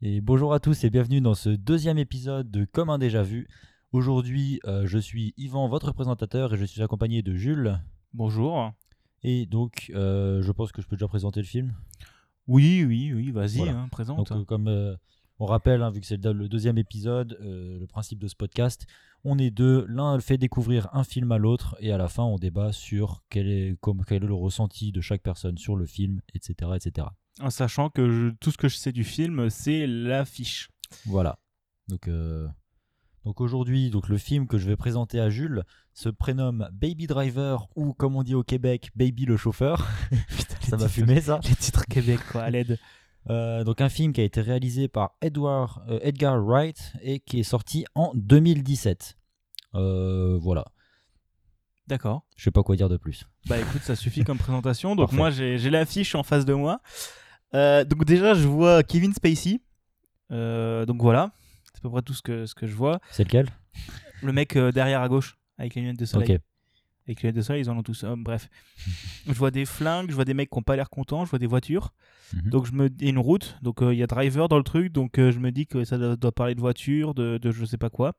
Et bonjour à tous et bienvenue dans ce deuxième épisode de Comme un déjà vu. Aujourd'hui, euh, je suis Yvan, votre présentateur, et je suis accompagné de Jules. Bonjour. Et donc, euh, je pense que je peux déjà présenter le film. Oui, oui, oui, vas-y, Voilà. hein, présente. Donc, euh, comme on rappelle, hein, vu que c'est le le deuxième épisode, le principe de ce podcast, on est deux. L'un fait découvrir un film à l'autre, et à la fin, on débat sur quel est, comme, quel est le ressenti de chaque personne sur le film, etc. etc. En sachant que je- tout ce que je sais du film, c'est l'affiche. Voilà. Donc, euh, donc aujourd'hui, donc le film que je vais présenter à Jules se prénomme Baby Driver ou comme on dit au Québec, Baby le chauffeur. ça m'a fumé ça. Les titres Québec, quoi, à l'aide. Euh, donc un film qui a été réalisé par Edward, euh, Edgar Wright et qui est sorti en 2017. Euh, voilà. D'accord. Je sais pas quoi dire de plus. Bah écoute, ça suffit comme présentation. Donc Parfait. moi, j'ai l'affiche en face de moi. Euh, donc déjà, je vois Kevin Spacey. Euh, donc voilà, c'est à peu près tout ce que, ce que je vois. C'est lequel? Le mec euh, derrière à gauche, avec les lunettes de soleil. Ok. Avec les lunettes de soleil, ils en ont tous. euh, bref. je vois des flingues, je vois des mecs qui n'ont pas l'air contents, je vois des voitures. Mhm. Donc je me et une route, donc euh, il y a driver dans le truc, donc euh, je me dis que ça doit, doit parler de voiture, de, de je sais pas quoi.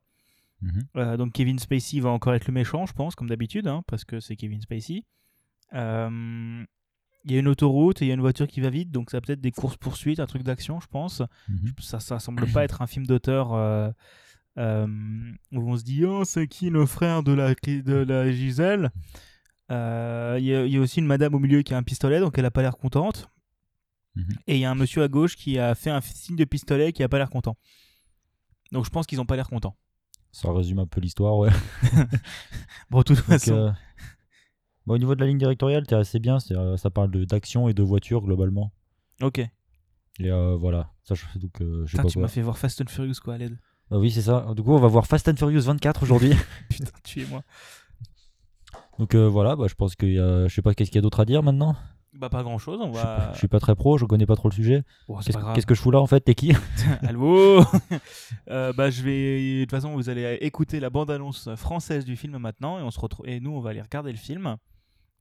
Mhm. Euh, donc Kevin Spacey va encore être le méchant, je pense, comme d'habitude, hein, parce que c'est Kevin Spacey. Euh, Il y a une autoroute et il y a une voiture qui va vite, donc ça a peut-être des courses poursuites, un truc d'action, je pense. Mhm. Ça, ça semble pas être un film d'auteur euh, euh, où on se dit oh c'est qui le frère de la de la Gisèle? Euh, Il y, a- il y a aussi une madame au milieu qui a un pistolet, donc elle a pas l'air contente. Mhm. Et il y a un monsieur à gauche qui a fait un signe de pistolet qui a pas l'air content. Donc je pense qu'ils ont pas l'air contents. Ça résume un peu l'histoire, ouais. Bon, de toute Donc, façon, bah, au niveau de la ligne directoriale, t'es assez bien. c'est, euh, ça parle de- d'action et de voiture globalement. ok. Et euh, voilà. Ça, je, donc, euh, je sais Putain, pas tu quoi. m'as fait voir Fast and Furious quoi, à l'aide. Ah oui, c'est ça. Du coup, on va voir Fast and Furious 24 aujourd'hui. Putain, tuez-moi. Donc euh, voilà, bah, je pense a, je sais pas qu'est-ce qu'il y a d'autre à dire maintenant? Bah, pas grand chose, on Je, suis pas, va. je suis pas très pro, je connais pas trop le sujet. Oh, c'est Qu'est-ce pas grave. qu'est-ce que je fous là en fait? T'es qui? Allô? Euh, Bah, je vais. De toute façon, vous allez écouter la bande-annonce française du film maintenant, et on se retrouve. Et nous, on va aller regarder le film,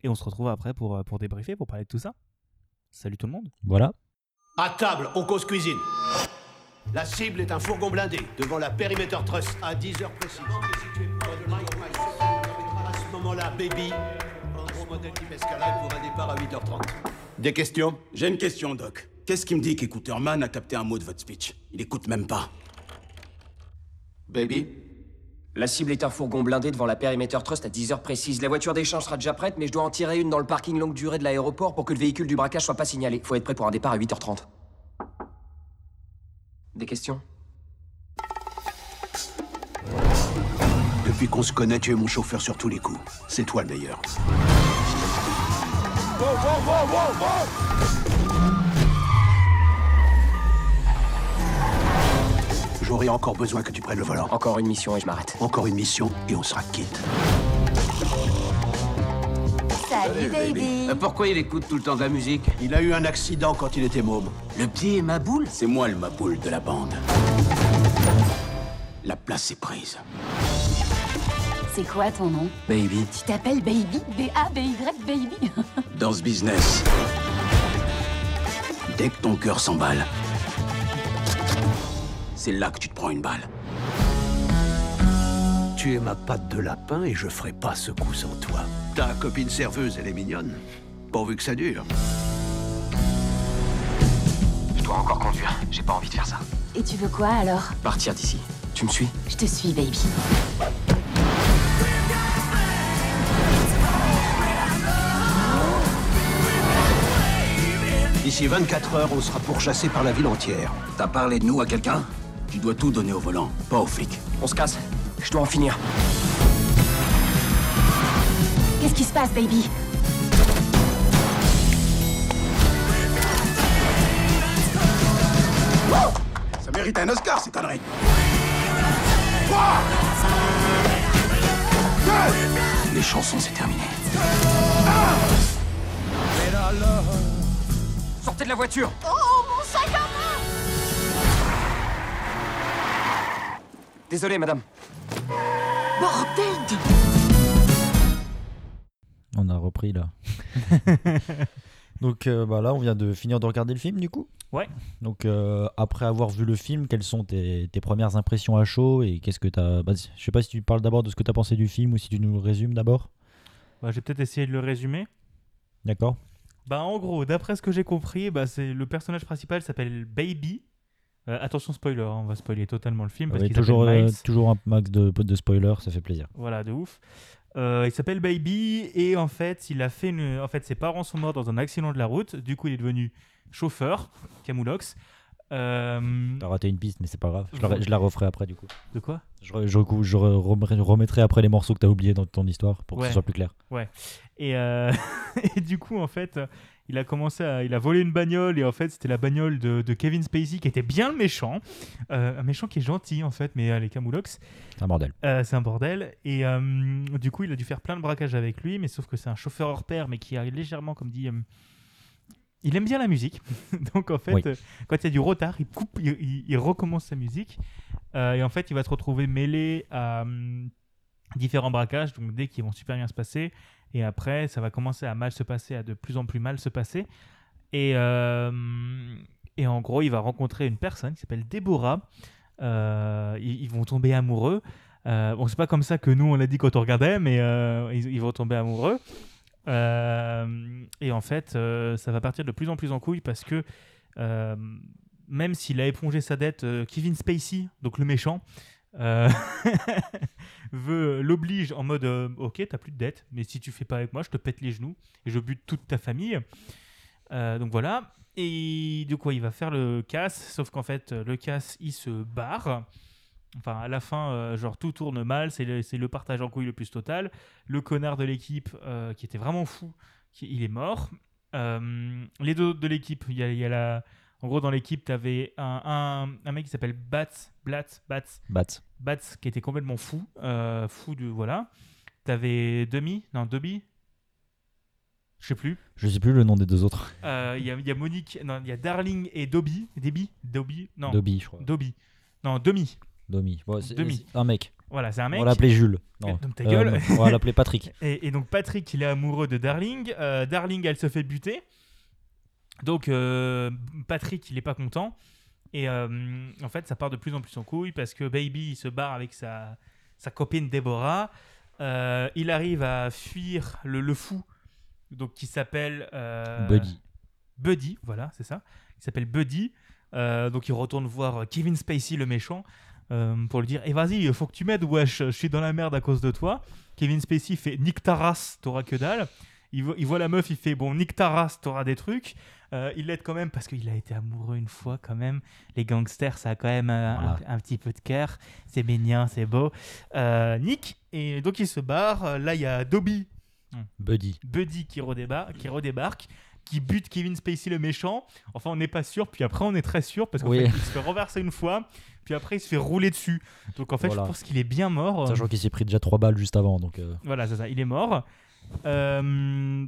et on se retrouve après pour, euh, pour débriefer, pour parler de tout ça. Salut tout le monde. Voilà. À table, on cause cuisine. La cible est un fourgon blindé devant la Perimeter Trust à 10 heures précises. À ce moment-là, Baby, un gros modèle type escalade pour un départ à 8h30. Des questions? J'ai une question, Doc. Qu'est-ce qui me dit qu'Écouterman a capté un mot de votre speech? Il écoute même pas. Baby? La cible est un fourgon blindé devant la Perimeter Trust à 10 heures précises. La voiture d'échange sera déjà prête, mais je dois en tirer une dans le parking longue durée de l'aéroport pour que le véhicule du braquage soit pas signalé. Faut être prêt pour un départ à 8h30. Des questions? Depuis qu'on se connaît, tu es mon chauffeur sur tous les coups. C'est toi le meilleur. J'aurai encore besoin que tu prennes le volant. Encore une mission et je m'arrête. Encore une mission et on sera quitte. Salut, baby. Euh, Pourquoi il écoute tout le temps de la musique Il a eu un accident quand il était môme. Le pied est ma boule C'est moi le maboule de la bande. La place est prise. C'est quoi ton nom? Baby. Tu t'appelles Baby? B-A-B-Y Baby? Dans ce business, dès que ton cœur s'emballe, c'est là que tu te prends une balle. Tu es ma patte de lapin et je ferai pas ce coup sans toi. Ta copine serveuse, elle est mignonne. Pourvu que ça dure. Je dois encore conduire. J'ai pas envie de faire ça. Et tu veux quoi alors? Partir d'ici. Tu me suis? Je te suis, Baby. D'ici 24 heures, on sera pourchassé par la ville entière. T'as parlé de nous à quelqu'un? Tu dois tout donner au volant, pas aux flics. On se casse. Je dois en finir. Qu'est-ce qui se passe, Baby? Ça mérite un Oscar, cette connerie Les chansons, c'est terminé. Sortez de la voiture Oh, Désolé, madame. Bordel de... On a repris là. Donc euh, bah là, on vient de finir de regarder le film du coup. Ouais. Donc, euh, après avoir vu le film, quelles sont tes, tes premières impressions à chaud et qu'est-ce que t'as. Bah, je sais pas si tu parles d'abord de ce que t'as pensé du film ou si tu nous le résumes d'abord. Bah, j'ai peut-être essayé de le résumer. D'accord Bah, en gros, d'après ce que j'ai compris, bah, c'est le personnage principal s'appelle Baby. Euh, attention spoiler, hein, on va spoiler totalement le film parce Ouais, toujours, euh, Miles. toujours un max de, de spoilers, ça fait plaisir. Voilà, de ouf. Euh, il s'appelle Baby et en fait, il a fait une... en fait, ses parents sont morts dans un accident de la route. Du coup, il est devenu chauffeur, Camoulox. Euh, T'as raté une piste, mais c'est pas grave. Je la, je la referai après du coup. De quoi? Je, remettrai- après les morceaux que t'as oubliés dans ton histoire pour que Ouais. ce soit plus clair. Et, euh, et du coup, en fait, il a commencé à. Il a volé une bagnole et en fait, c'était la bagnole de, de Kevin Spacey qui était bien le méchant. Euh, un méchant qui est gentil en fait, mais euh, les Camoulox, C'est un bordel. euh, c'est un bordel. Et euh, du coup, il a dû faire plein de braquages avec lui, mais sauf que c'est un chauffeur hors pair, mais qui a légèrement, comme dit. il aime bien la musique. Donc en fait, Oui. quand il y a du retard, il coupe, il, il- il recommence sa musique. Et en fait, il va se retrouver mêlé à hum, différents braquages, donc dès qu'ils vont super bien se passer. Et après, ça va commencer à mal se passer, à de plus en plus mal se passer. Et, euh, en gros, il va rencontrer une personne qui s'appelle Déborah. Euh, ils, vont tomber amoureux. Euh, bon, c'est pas comme ça que nous on l'a dit quand on regardait, mais ils, ils vont tomber amoureux. Et en fait, ça va partir de plus en plus en couille parce que même s'il a épongé sa dette, Kevin Spacey, donc le méchant, euh, veut l'oblige en mode euh, ok t'as plus de dette mais si tu fais pas avec moi je te pète les genoux et je bute toute ta famille. Euh, donc voilà. Et du coup il va faire le casse sauf qu'en fait le casse il se barre. Enfin à la fin euh, genre tout tourne mal c'est le, le partage en couille le plus total. Le connard de l'équipe euh, qui était vraiment fou il est mort. Euh, les deux de l'équipe il y a la en gros dans l'équipe t'avais un, un, un mec qui s'appelle Bats Blatz Bats Bats. Bats qui était complètement fou, euh, fou de voilà. T'avais Demi, non Dobby, je sais plus. Je sais plus le nom des deux autres. Euh, Il y, a, il y a Monique, non il y a Darling et Dobby, Debbie, Dobby, non Dobby, je crois. Dobby, non Demi. Bon, Demi. c'est Un mec. Voilà, c'est un mec. On l'appelait Jules. Non. Ta Euh, gueule. non, on va l'appeler Patrick. Et, et donc Patrick, il est amoureux de Darling. Euh, Darling, elle se fait buter. Donc euh, Patrick, il est pas content. Et euh, en fait, ça part de plus en plus en couille parce que Baby, il se barre avec sa, sa copine Deborah. Euh, il arrive à fuir le, le fou, donc qui s'appelle Buddy. Buddy, voilà, c'est ça. Il s'appelle Buddy. Donc il retourne voir Kevin Spacey, le méchant, pour lui dire Eh vas-y, il faut que tu m'aides, wesh, je suis dans la merde à cause de toi. Kevin Spacey fait Nick ta race, t'auras que dalle. Il voit, il voit la meuf, il fait Bon, Nick ta race, t'auras des trucs. Euh, il l'aide quand même parce qu'il a été amoureux une fois, quand même. Les gangsters, ça a quand même euh, Voilà. un, un petit peu de cœur. C'est mignon, c'est beau. Euh, Nick, et donc il se barre. Là, il y a Dobby, Buddy. Buddy qui redébarque, qui redébarque, qui bute Kevin Spacey le méchant. Enfin, on n'est pas sûr, puis après on est très sûr parce qu'en Oui. fait, il se fait renverser une fois, puis après il se fait rouler dessus. Donc en fait, Voilà. je pense qu'il est bien mort. Sachant qu'il s'est pris déjà trois balles juste avant. Donc, euh, Voilà, c'est ça, il est mort. Euh,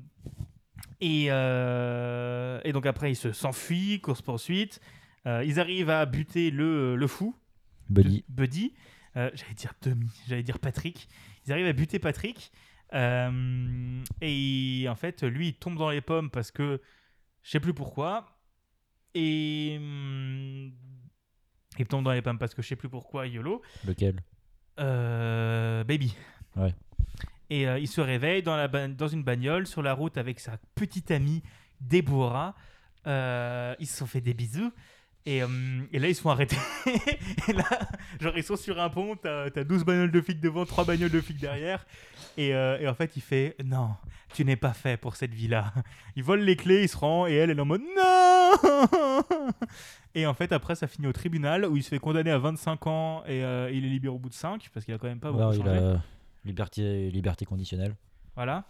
et, euh, et donc après, il se s'enfuit, course poursuite. Euh, ils arrivent à buter le, le fou, Buddy. Buddy. Euh, j'allais dire Demi, j'allais dire Patrick. Ils arrivent à buter Patrick. Et en fait, lui, il tombe dans les pommes parce que je sais plus pourquoi. Et hum, il tombe dans les pommes parce que je sais plus pourquoi, YOLO. Lequel? Baby. Ouais. Et euh, il se réveille dans, la dans une bagnole sur la route avec sa petite amie Déborah. Euh, ils se sont fait des bisous. Et, euh, et là, ils se font arrêter. et là, genre, ils sont sur un pont. T'as as 12 bagnoles de flics devant, 3 bagnoles de flics derrière. Et, et en fait, il fait Non, tu n'es pas fait pour cette vie-là. Il vole les clés, il se rend. Et elle, elle est en mode Non Et en fait, après, ça finit au tribunal où il se fait condamner à 25 ans et il est libéré au bout de 5 parce qu'il a quand même pas beaucoup Ouais, il changé. a liberté, liberté conditionnelle. Voilà.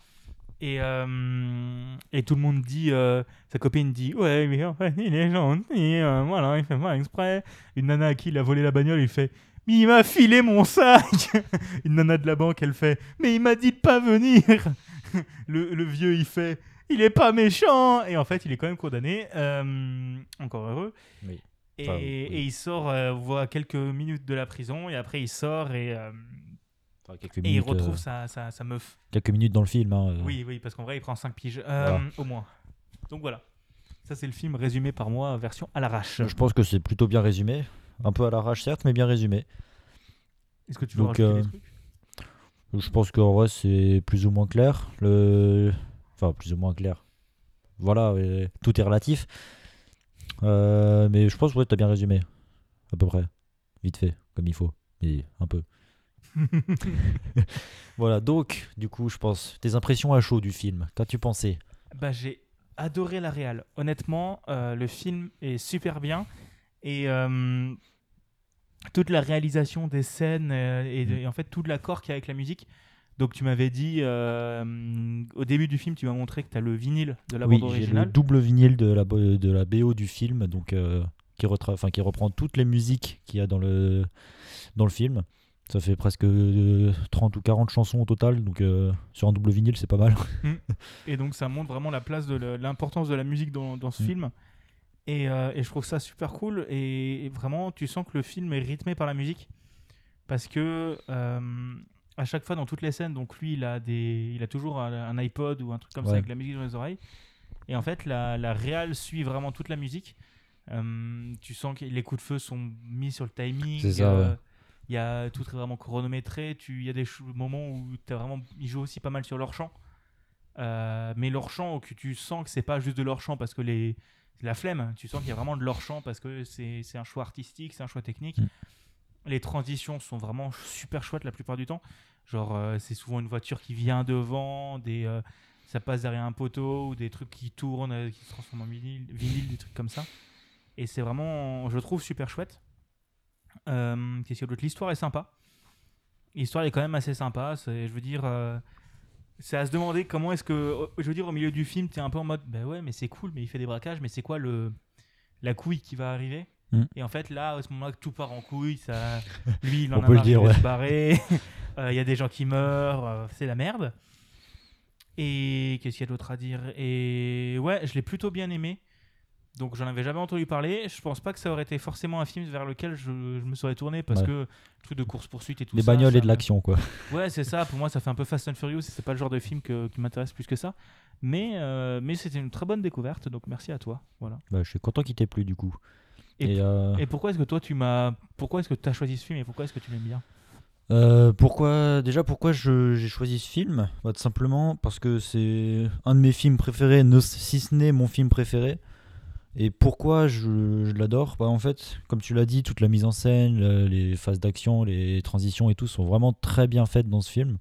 Et, euh, et tout le monde dit, euh, sa copine dit, ouais, mais en fait, il est gentil, euh, voilà, il fait pas exprès. Une nana à qui il a volé la bagnole, il fait, mais il m'a filé mon sac Une nana de la banque, elle fait, mais il m'a dit de pas venir le, le vieux, il fait, il est pas méchant Et en fait, il est quand même condamné, encore heureux. Oui. Et, Enfin, oui. et il sort, euh, voit quelques minutes de la prison, et après il sort et, quelques et il minutes, retrouve euh, sa, sa, sa meuf. quelques minutes dans le film. hein, euh. Oui, oui, parce qu'en vrai, il prend 5 piges. Euh, Voilà. Au moins. Donc voilà. Ça, c'est le film résumé par moi, version à l'arrache. Je pense que c'est plutôt bien résumé. Un peu à l'arrache, certes, mais bien résumé. Est-ce que tu veux Donc, euh, des trucs? Je pense qu'en vrai, c'est plus ou moins clair. Le... Enfin, plus ou moins clair. Voilà, tout est relatif. Euh, mais je pense que ouais, tu as bien résumé. À peu près. Vite fait, comme il faut. Et un peu. Voilà, donc, du coup, je pense, tes impressions à chaud du film. Qu'as-tu pensé? Bah, j'ai adoré la réal. Honnêtement, euh, le film est super bien et euh, toute la réalisation des scènes euh, et, de- et en fait tout l'accord qu'il y a avec la musique. Donc tu m'avais dit au début du film, tu m'as montré que tu as le vinyle de la Oui, bande j'ai le originale. double vinyle de la, de la BO du film, donc qui, retra- qui reprend toutes les musiques qu'il y a dans le, dans le film. Ça fait presque euh, 30 ou 40 chansons au total, donc euh, sur un double vinyle, c'est pas mal. Et donc ça montre vraiment la place de l'importance de la musique dans, dans ce Mm. film. Et, euh, et je trouve ça super cool. Et, et vraiment, tu sens que le film est rythmé par la musique. Parce que euh, à chaque fois dans toutes les scènes, donc lui, il a, des, il a toujours un, iPod ou un truc comme ça avec la musique dans les oreilles. Et en fait, la, la réal suit vraiment toute la musique. Euh, tu sens que les coups de feu sont mis sur le timing. C'est ça, euh, ouais. Il y a tout est vraiment chronométré. Tu- Il y a des moments où as vraiment, ils jouent aussi pas mal sur leur chant. Euh, mais leur chant, que tu sens que c'est pas juste de leur chant parce que les la flemme, tu sens qu'il y a vraiment de leur chant parce que c'est un choix artistique, c'est un choix technique. Mm. Les transitions sont vraiment super chouettes la plupart du temps. Genre, euh, c'est souvent une voiture qui vient devant, des, euh, ça passe derrière un poteau ou des trucs qui tournent, qui se transforment en vinyle, vinyle, des trucs comme ça. Et c'est vraiment, je trouve, super chouette. Euh, Qu'est-ce qu'il y a d'autre? L'histoire est sympa. L'histoire est quand même assez sympa. c'est- Je veux dire, euh, c'est à se demander comment est-ce que, je veux dire, au milieu du film, tu es un peu en mode, bah ouais, mais c'est cool, mais il fait des braquages, mais c'est quoi le la couille qui va arriver? Mm. Et en fait, là, à ce moment-là, tout part en couille. Ça, lui, il en On a peut marre, dire, ouais. se barrer. Euh, Il y a des gens qui meurent, c'est la merde. Et qu'est-ce qu'il y a d'autre à dire? Et ouais, je l'ai plutôt bien aimé. Donc j'en avais jamais entendu parler. Je pense pas que ça aurait été forcément un film vers lequel je, je me serais tourné parce Ouais. que le truc de course poursuite et tout Les ça. bagnoles ça et de l'action, quoi. Ouais, c'est ça. Pour moi, ça fait un peu Fast and Furious. C'est pas le genre de film que- qui m'intéresse plus que ça. Mais, euh, mais c'était une très bonne découverte. Donc merci à toi. Voilà. Bah, je suis content qu'il t'ait plu, du coup. Et, Et, euh, et pourquoi est-ce que toi tu m'as, pourquoi est-ce que tu as choisi ce film et pourquoi est-ce que tu l'aimes bien? Euh, pourquoi déjà pourquoi j'ai choisi ce film? Bah, Tout simplement parce que c'est un de mes films préférés, si ce n'est mon film préféré. Et pourquoi je, l'adore Bah, En fait, comme tu l'as dit, toute la mise en scène, le- les phases d'action, les transitions et tout sont vraiment très bien faites dans ce film.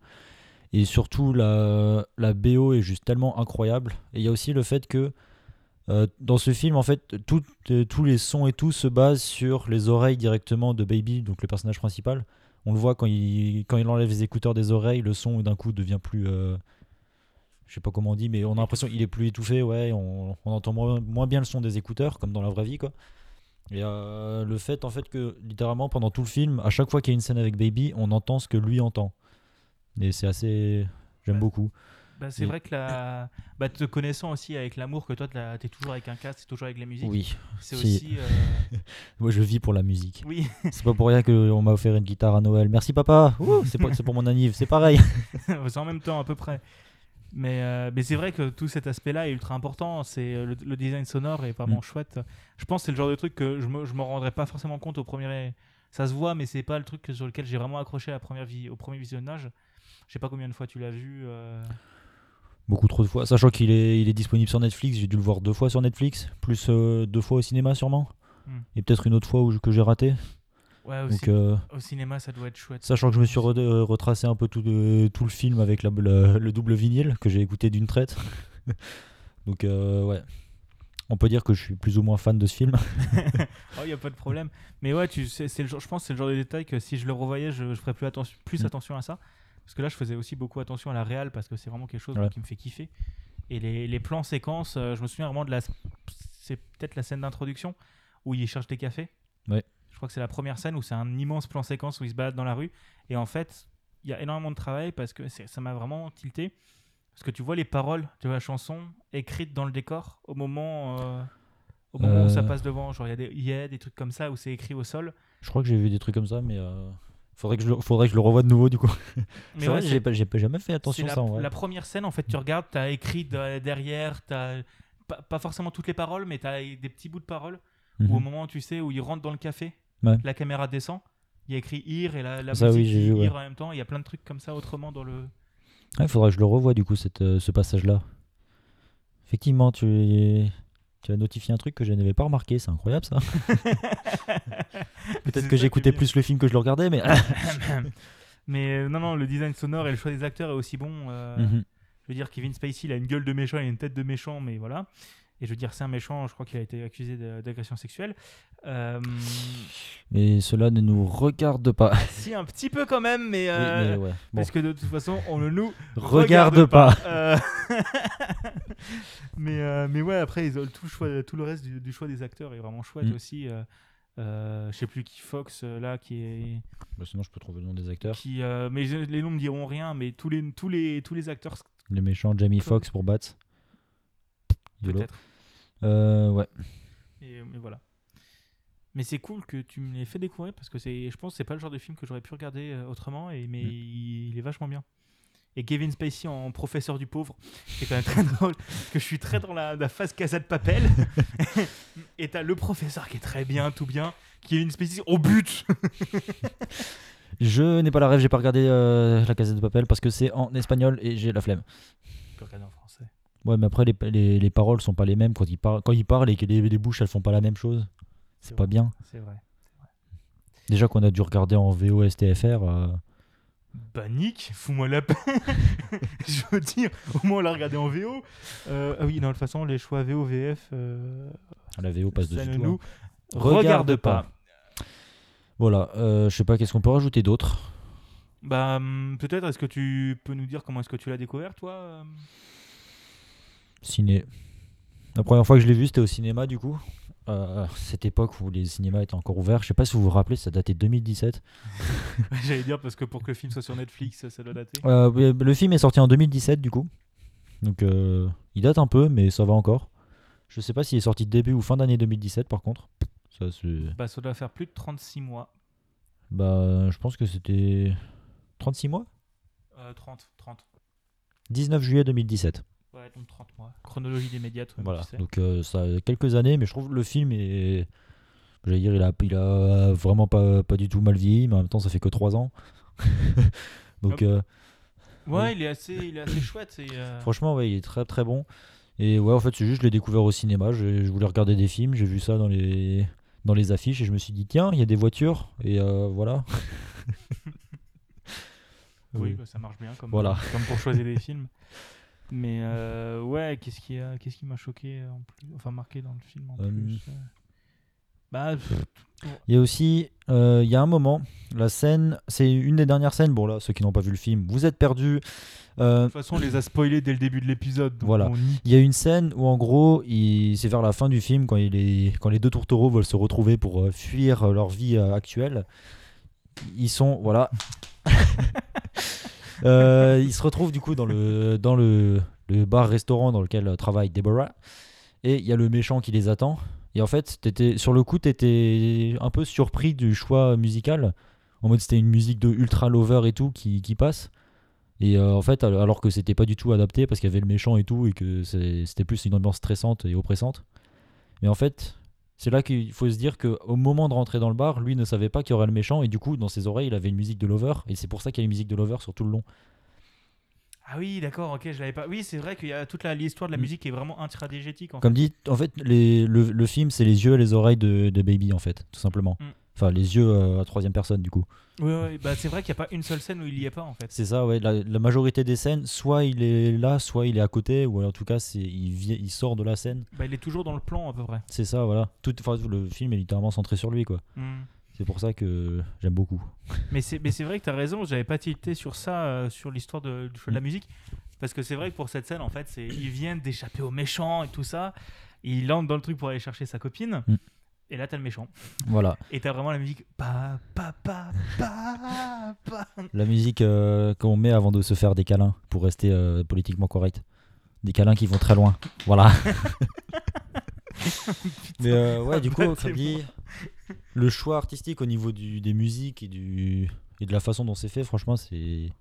Et surtout, la, BO est juste tellement incroyable. Et il y a aussi le fait que euh, dans ce film, en fait, tout- euh, tous les sons et tout se basent sur les oreilles directement de Baby, donc le personnage principal. On le voit quand il, enlève les écouteurs des oreilles, le son d'un coup devient plus. euh, je sais pas comment on dit, mais on a l'impression qu'il est plus étouffé, ouais, on, on entend moins, moins bien le son des écouteurs, comme dans la vraie vie, quoi. Et euh, le fait, en fait, que littéralement pendant tout le film, à chaque fois qu'il y a une scène avec Baby, on entend ce que lui entend. Et c'est assez. J'aime Ouais. beaucoup. Bah, c'est vrai que la, bah, te connaissant aussi avec l'amour que toi tu es toujours avec un casque, t'es toujours avec la musique. Oui, C'est si. aussi. euh, moi je vis pour la musique. Oui. C'est pas pour rien qu'on m'a offert une guitare à Noël. Merci papa. Ouh, c'est pour, c'est pour mon anniv, c'est pareil. c'est en même temps à peu près. Mais, euh, mais c'est vrai que tout cet aspect-là est ultra important. C'est euh, le, le design sonore est vraiment Mm. chouette. Je pense que c'est le genre de truc que je me, je me rendrais pas forcément compte au premier. Ça se voit, mais c'est pas le truc sur lequel j'ai vraiment accroché à la première vie, au premier visionnage. Je sais pas combien de fois tu l'as vu. euh, Beaucoup trop de fois. Sachant qu'il est, il est disponible sur Netflix, j'ai dû le voir deux fois sur Netflix, plus euh, deux fois au cinéma sûrement. Hmm. Et peut-être une autre fois où, que j'ai raté. Ouais, au, Donc, euh, au cinéma, ça doit être chouette. sachant que je me suis re- euh, retracé un peu tout, de- tout le film avec la- le, le double vinyle que j'ai écouté d'une traite. Donc euh, ouais, on peut dire que je suis plus ou moins fan de ce film. Oh, il y a pas de problème. Mais ouais, tu sais, le genre, je pense que c'est le genre de détail que si je le revoyais, je, je ferais plus attention, plus Mm. attention à ça. Parce que là, je faisais aussi beaucoup attention à la réal parce que c'est vraiment quelque chose Ouais. qui me fait kiffer. Et les, les plans séquences, euh, je me souviens vraiment de la. C'est peut-être la scène d'introduction où il cherche des cafés. Ouais. Je crois que c'est la première scène où c'est un immense plan séquence où il se balade dans la rue. Et en fait, il y a énormément de travail parce que ça m'a vraiment tilté. Parce que tu vois les paroles de la chanson écrites dans le décor au moment, euh, au moment où ça Euh. passe devant. Genre, il y, a des- il y a des trucs comme ça où c'est écrit au sol. Je crois que j'ai vu des trucs comme ça, mais euh, faudrait, que je le, faudrait que je le revoie de nouveau du coup. Mais vrai, j'ai jamais fait attention à ça en vrai. la première scène, en fait, tu regardes, tu as écrit de- derrière, tu as, pas, pas forcément toutes les paroles, mais t'as des petits bouts de paroles Mhm. où au moment, tu sais, où il rentre dans le café, Ouais. la caméra descend. Il y a écrit IR et la, la Ça, oui, musique vu, ouais. IR en même temps. Il y a plein de trucs comme ça autrement dans le. Il faudrait que je le revoie du coup, cette, euh, ce passage-là. Effectivement, tu, tu as notifié un truc que je n'avais pas remarqué, c'est incroyable ça. Peut-être que j'écoutais plus le film que je le regardais, mais. Mais euh, non, non, le design sonore et le choix des acteurs est aussi bon. euh, Mhm. Je veux dire, Kevin Spacey, il a une gueule de méchant, il a une tête de méchant, mais voilà. Et je veux dire, c'est un méchant, je crois qu'il a été accusé d'agression sexuelle. Euh, Mais cela ne nous regarde pas. si, un petit peu quand même, mais. Oui, euh, mais ouais. Bon. Parce que de toute façon, on ne nous Regarde pas. Euh, mais, euh, mais ouais, après, ils ont tout, le choix, tout le reste du, du choix des acteurs est vraiment chouette Mm. aussi. Euh, je sais plus qui Fox là qui est Bah, sinon, je peux trouver le nom des acteurs. qui euh, mais les noms me diront rien mais tous les tous les tous les acteurs Les méchants, Jamie Foxx pour Bats. Peut-être Euh, ouais. et, mais voilà mais c'est cool que tu me l'aies fait découvrir parce que c'est je pense que c'est pas le genre de film que j'aurais pu regarder euh, autrement et mais Mm. il, il est vachement bien et Kevin Spacey en professeur du pauvre c'est quand même très drôle parce que je suis très dans la, la phase Casa de Papel et t'as le professeur qui est très bien tout bien Kevin Spacey au but Je n'ai pas la rêve, j'ai pas regardé euh, la casette de papel parce que c'est en espagnol et j'ai la flemme. Tu peux regarder en français Ouais, mais après, les, les, les paroles sont pas les mêmes quand ils, parlent quand ils parlent et que les, les bouches elles font pas la même chose. C'est pas vrai. bien. c'est vrai Déjà qu'on a dû regarder en VOSTFR. euh, Bah Nick, fous-moi la paix. je veux dire, au moins on l'a regardé en VO. Euh, ah oui, non, de toute façon, les choix VO, VF, euh, la VO passe dessus. tout, nous hein. regarde, Regarde pas. pas. Voilà, euh, je sais pas, qu'est-ce qu'on peut rajouter d'autre? Bah hum, peut-être, est-ce que tu peux nous dire comment est-ce que tu l'as découvert, toi? Ciné. La première fois que je l'ai vu, c'était au cinéma, du coup. Euh, cette époque où les cinémas étaient encore ouverts. Je sais pas si vous vous rappelez, ça datait de 2017. J'allais dire parce que pour que le film soit sur Netflix, ça doit dater. Euh, le film est sorti en 2017, du coup. Donc, euh, il date un peu, mais ça va encore. Je sais pas s'il est sorti début ou fin d'année 2017, par contre. Ça, Bah ça doit faire plus de 36 mois. Bah, je pense que c'était 36 mois? Euh, 30, 30. 19 juillet 2017. Ouais, donc 30 mois. Chronologie des médias, toi, Voilà, tu sais. donc euh, ça a quelques années, mais je trouve que le film est. J'allais dire, il a, il a vraiment pas, pas du tout mal vieilli, mais en même temps, ça fait que 3 ans. donc, euh, Ouais, il est assez, il est assez chouette. c'est, euh, franchement, ouais, il est très très bon. Et ouais, en fait, c'est juste, je l'ai découvert au cinéma. Je, je voulais regarder des films, j'ai vu ça dans les, dans les affiches et je me suis dit, tiens, il y a des voitures, et voilà. Oui, bah, ça marche bien comme, Voilà. comme pour choisir des films. Mais euh, ouais, qu'est-ce qui, a- qu'est-ce qui m'a choqué en plus, enfin marqué dans le film en Euh, plus euh, Bah, Il y a aussi, euh, il y a un moment, la scène, c'est une des dernières scènes. Bon, là, ceux qui n'ont pas vu le film, vous êtes perdus. Euh, de toute façon, on les a spoilés dès le début de l'épisode. Voilà. y- Il y a une scène où en gros, il- c'est vers la fin du film quand, il est... quand les deux tourtereaux veulent se retrouver pour euh, fuir euh, leur vie euh, actuelle. Ils sont voilà. Euh, ils se retrouvent du coup dans le dans le, bar-restaurant dans lequel euh, travaille Deborah et il y a le méchant qui les attend. Et en fait, t'étais sur le coup, t'étais un peu surpris du choix musical. En mode, c'était une musique de ultra lover et tout qui, qui passe. Et euh, en fait, al- alors que c'était pas du tout adapté parce qu'il y avait le méchant et tout, et que c'était plus une ambiance stressante et oppressante. Mais en fait, c'est là qu'il faut se dire qu'au moment de rentrer dans le bar, lui ne savait pas qu'il y aurait le méchant, et du coup, dans ses oreilles, il avait une musique de Lover, et c'est pour ça qu'il y a une musique de Lover sur tout le long. Ah oui, d'accord, ok, je l'avais pas. Oui, c'est vrai qu'il y a toute la- l'histoire de la Mm. musique qui est vraiment intradégétique. Comme dit, en fait, les- le, le film, c'est les yeux et les oreilles de, de Baby, en fait, tout simplement. Mm. Enfin, les yeux euh, à troisième personne, du coup. Ouais, ouais, bah c'est vrai qu'il n'y a pas une seule scène où il y est pas en fait. C'est ça, ouais. La, la majorité des scènes, soit il est là, soit il est à côté, ou en tout cas, c'est il, vi- il sort de la scène. Bah, il est toujours dans le plan à peu près. C'est ça, voilà. Tout, le film est littéralement centré sur lui, quoi. Mm. C'est pour ça que j'aime beaucoup. Mais c'est mais c'est vrai que tu as raison, j'avais pas tilté sur ça, euh, sur l'histoire de, du choix de la musique. Parce que c'est vrai que pour cette scène, en fait, c'est ils viennent d'échapper au méchant et tout ça. Et il entre dans le truc pour aller chercher sa copine. Mm. Et là, t'as le méchant. Voilà. Et t'as vraiment la musique. Pa, pa, pa, pa, pa. La musique euh, qu'on met avant de se faire des câlins pour rester euh, politiquement correct. Des câlins qui vont très loin. Voilà. Mais euh, ouais, du coup, bah, c'est comme dit, le choix artistique au niveau du, des musiques et, du, et de la façon dont c'est fait, franchement, c'est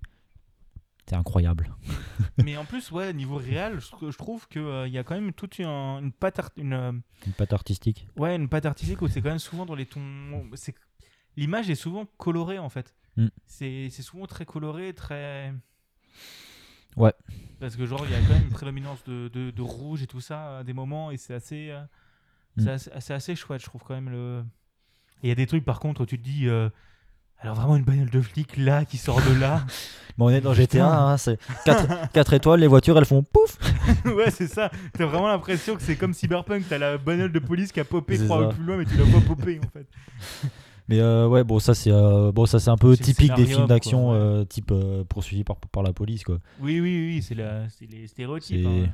C'était incroyable. Mais en plus, ouais, niveau réel, je, je trouve qu'il il y a quand même toute une, une patte, art- une, euh, Une patte artistique. ouais, une patte artistique où c'est quand même souvent dans les tons. c'est- L'image est souvent colorée en fait. Mm. C'est c'est souvent très coloré, très. Ouais. Parce que genre il y a quand même une prédominance de, de, de rouge et tout ça à des moments et c'est assez, euh, Mm. c'est assez, assez chouette, je trouve quand même le. Et il y a des trucs par contre où tu te dis. Alors vraiment une bagnole de flic là qui sort de là. Bon, on est dans. GTA, hein, c'est 4, étoiles, les voitures elles font pouf ouais, c'est ça. T'as vraiment l'impression que c'est comme Cyberpunk. T'as la bagnole de police qui a popé trois rues plus loin, mais tu l'as pas popé en fait. Mais euh, ouais, bon, ça c'est euh, bon, ça c'est un peu typique des films d'action ouais. euh, type poursuivi par, par la police quoi. Oui, oui, oui, c'est la- c'est les stéréotypes. Hein.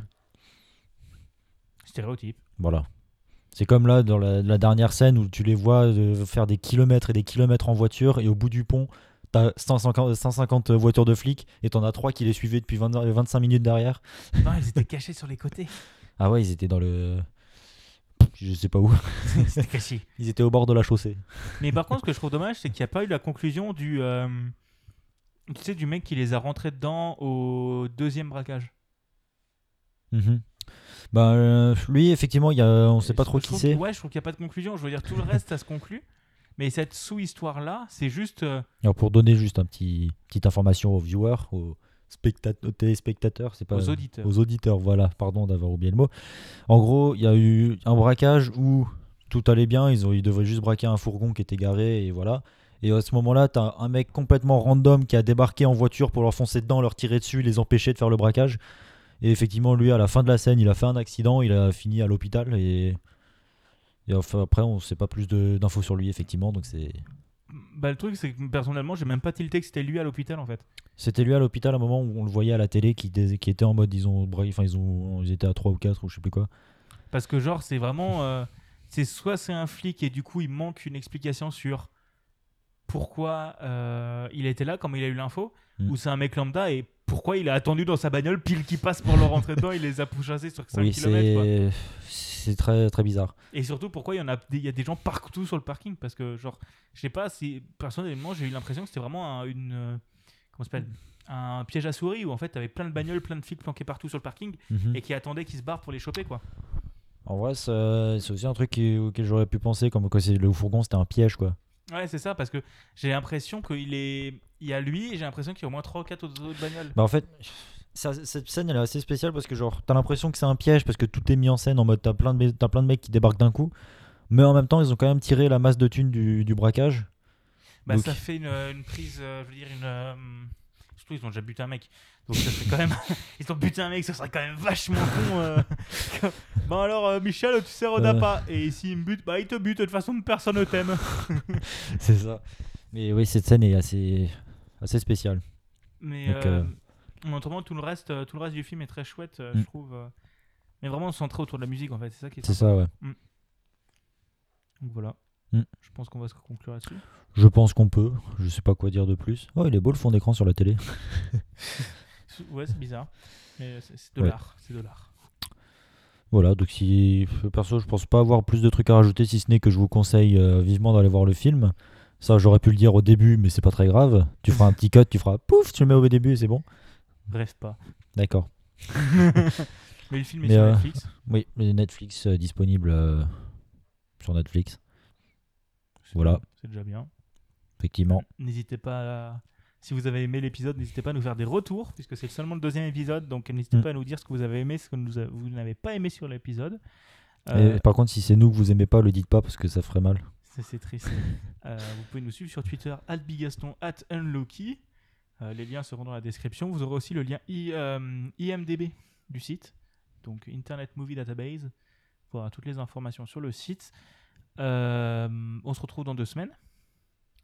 Stéréotypes. Voilà. C'est comme là dans la, la dernière scène où tu les vois euh, faire des kilomètres et des kilomètres en voiture et au bout du pont, t'as 150, 150 voitures de flics et t'en as trois qui les suivaient depuis 20 25 minutes derrière. Non, ils étaient cachés sur les côtés. Ah ouais, ils étaient dans le je sais pas où. C'était caché. Ils étaient au bord de la chaussée. Mais par contre, ce que je trouve dommage, c'est qu'il n'y a pas eu la conclusion du. euh, tu sais, du mec qui les a rentrés dedans au deuxième braquage. Mhm. Bah, euh, lui, effectivement, il y a, on sait pas trop qui c'est. Ouais, je trouve qu'il n'y a pas de conclusion. Je veux dire, tout le reste, ça se conclut. Mais cette sous-histoire-là, c'est juste. euh, Alors, pour donner juste un petit petite information aux viewers, aux, spectat- aux téléspectateurs, c'est pas Aux auditeurs. aux auditeurs, voilà, pardon d'avoir oublié le mot. En gros, il y a eu un braquage où tout allait bien, ils ont ils devaient juste braquer un fourgon qui était garé et voilà. Et à ce moment-là, tu as un mec complètement random qui a débarqué en voiture pour leur foncer dedans, leur tirer dessus, les empêcher de faire le braquage. Et effectivement, lui, à la fin de la scène, il a fait un accident, il a fini à l'hôpital et, et enfin, après, on sait pas plus d'infos sur lui, effectivement. Donc c'est Bah, le truc, c'est que personnellement, j'ai même pas tilté que c'était lui à l'hôpital en fait. C'était lui à l'hôpital à un moment où on le voyait à la télé qui, était en mode ils ont enfin ils ont ils étaient à 3 ou 4 ou je sais plus quoi. Parce que, genre, c'est vraiment. euh, c'est soit c'est un flic et du coup, il manque une explication sur pourquoi euh, il était là, comme il a eu l'info, Mm. ou c'est un mec lambda et pourquoi il a attendu dans sa bagnole pile qui passe pour leur rentrer dedans, il les a pourchassés sur 5 oui, km. c'est c'est très très bizarre. Et surtout, pourquoi il y, en a, des- il y a des gens partout sur le parking? Parce que, genre, je sais pas, si, personnellement, j'ai eu l'impression que c'était vraiment un, une. comment ça s'appelle? Un piège à souris où en fait t'avais plein de bagnoles, plein de flics planqués partout sur le parking Mhm. et qui attendaient qu'ils se barrent pour les choper quoi. En vrai, c'est aussi un truc qui- auquel j'aurais pu penser comme quoi c'est le fourgon c'était un piège quoi. Ouais, c'est ça, parce que j'ai l'impression qu'il est. Il y a lui et j'ai l'impression qu'il y a au moins 3 ou 4 autres autres bagnoles. Bah en fait ça- cette scène elle est assez spéciale parce que genre t'as l'impression que c'est un piège parce que tout est mis en scène en mode t'as plein de plein de mecs qui débarquent d'un coup mais en même temps ils ont quand même tiré la masse de thunes du, du braquage. Bah, Donc- ça fait une, une prise, euh, je veux dire, une. euh, surtout, ils ont déjà buté un mec. Donc, ça serait quand même. ils ont buté un mec, ça serait quand même vachement con. euh. bon, alors, euh, Michel, tu sais, Roda Euh. pas. Et s'il me bute, bah, il te bute. De toute façon, personne ne t'aime. c'est ça. Mais oui, cette scène est assez assez spéciale. Mais Donc, euh, euh, autrement, tout le, reste, euh, tout le reste du film est très chouette, euh, Mm. je trouve. euh. mais vraiment centré autour de la musique, en fait. C'est ça qui est C'est sympa. ça ouais. Donc voilà. Mm. Je pense qu'on va se conclure là-dessus. Je pense qu'on peut. Je sais pas quoi dire de plus. Oh, il est beau le fond d'écran sur la télé. Ouais, c'est bizarre. Mais c'est c'est de Ouais. l'art. C'est de l'art. Voilà, donc si perso, je pense pas avoir plus de trucs à rajouter si ce n'est que je vous conseille euh, vivement d'aller voir le film. Ça, j'aurais pu le dire au début, mais c'est pas très grave. Tu feras un petit cut, tu feras pouf, tu le mets au début et c'est bon. Bref, pas. D'accord. Mais le film est Mais, sur euh, Netflix. Oui, mais Netflix euh, disponible euh, sur Netflix, voilà. C'est déjà bien. effectivement. N'hésitez pas à- Si vous avez aimé l'épisode, n'hésitez pas à nous faire des retours, puisque c'est seulement le deuxième épisode. Donc n'hésitez Mm. pas à nous dire ce que vous avez aimé, ce que nous a- vous n'avez pas aimé sur l'épisode. Euh, par contre, si c'est nous que vous aimez pas, le dites pas parce que ça ferait mal. C'est triste. Euh, vous pouvez nous suivre sur Twitter, bigaston, unlucky. Euh, les liens seront dans la description. Vous aurez aussi le lien I- IMDB du site, donc Internet Movie Database, pour avoir toutes les informations sur le site. Euh, on se retrouve dans deux semaines.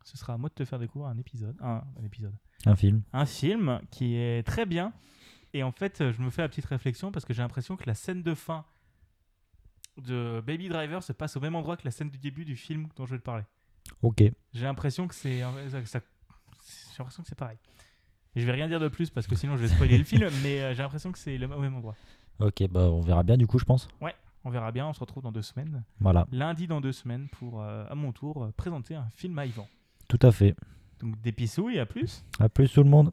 Ce sera à moi de te faire découvrir un épisode, un, un épisode, Un film. un film qui est très bien. Et en fait, je me fais la petite réflexion parce que j'ai l'impression que la scène de fin de Baby Driver se passe au même endroit que la scène du début du film dont je vais te parler. Ok. J'ai l'impression que c'est j'ai l'impression que c'est pareil. Je vais rien dire de plus parce que sinon je vais spoiler le film, mais euh, j'ai l'impression que c'est le- au même endroit. Ok, bah on verra bien du coup, je pense. On verra bien, on se retrouve dans deux semaines. Voilà, Lundi dans deux semaines pour, euh, à mon tour, euh, présenter un film à Yvan. tout à fait. Donc des pissouilles, à plus À plus tout le monde.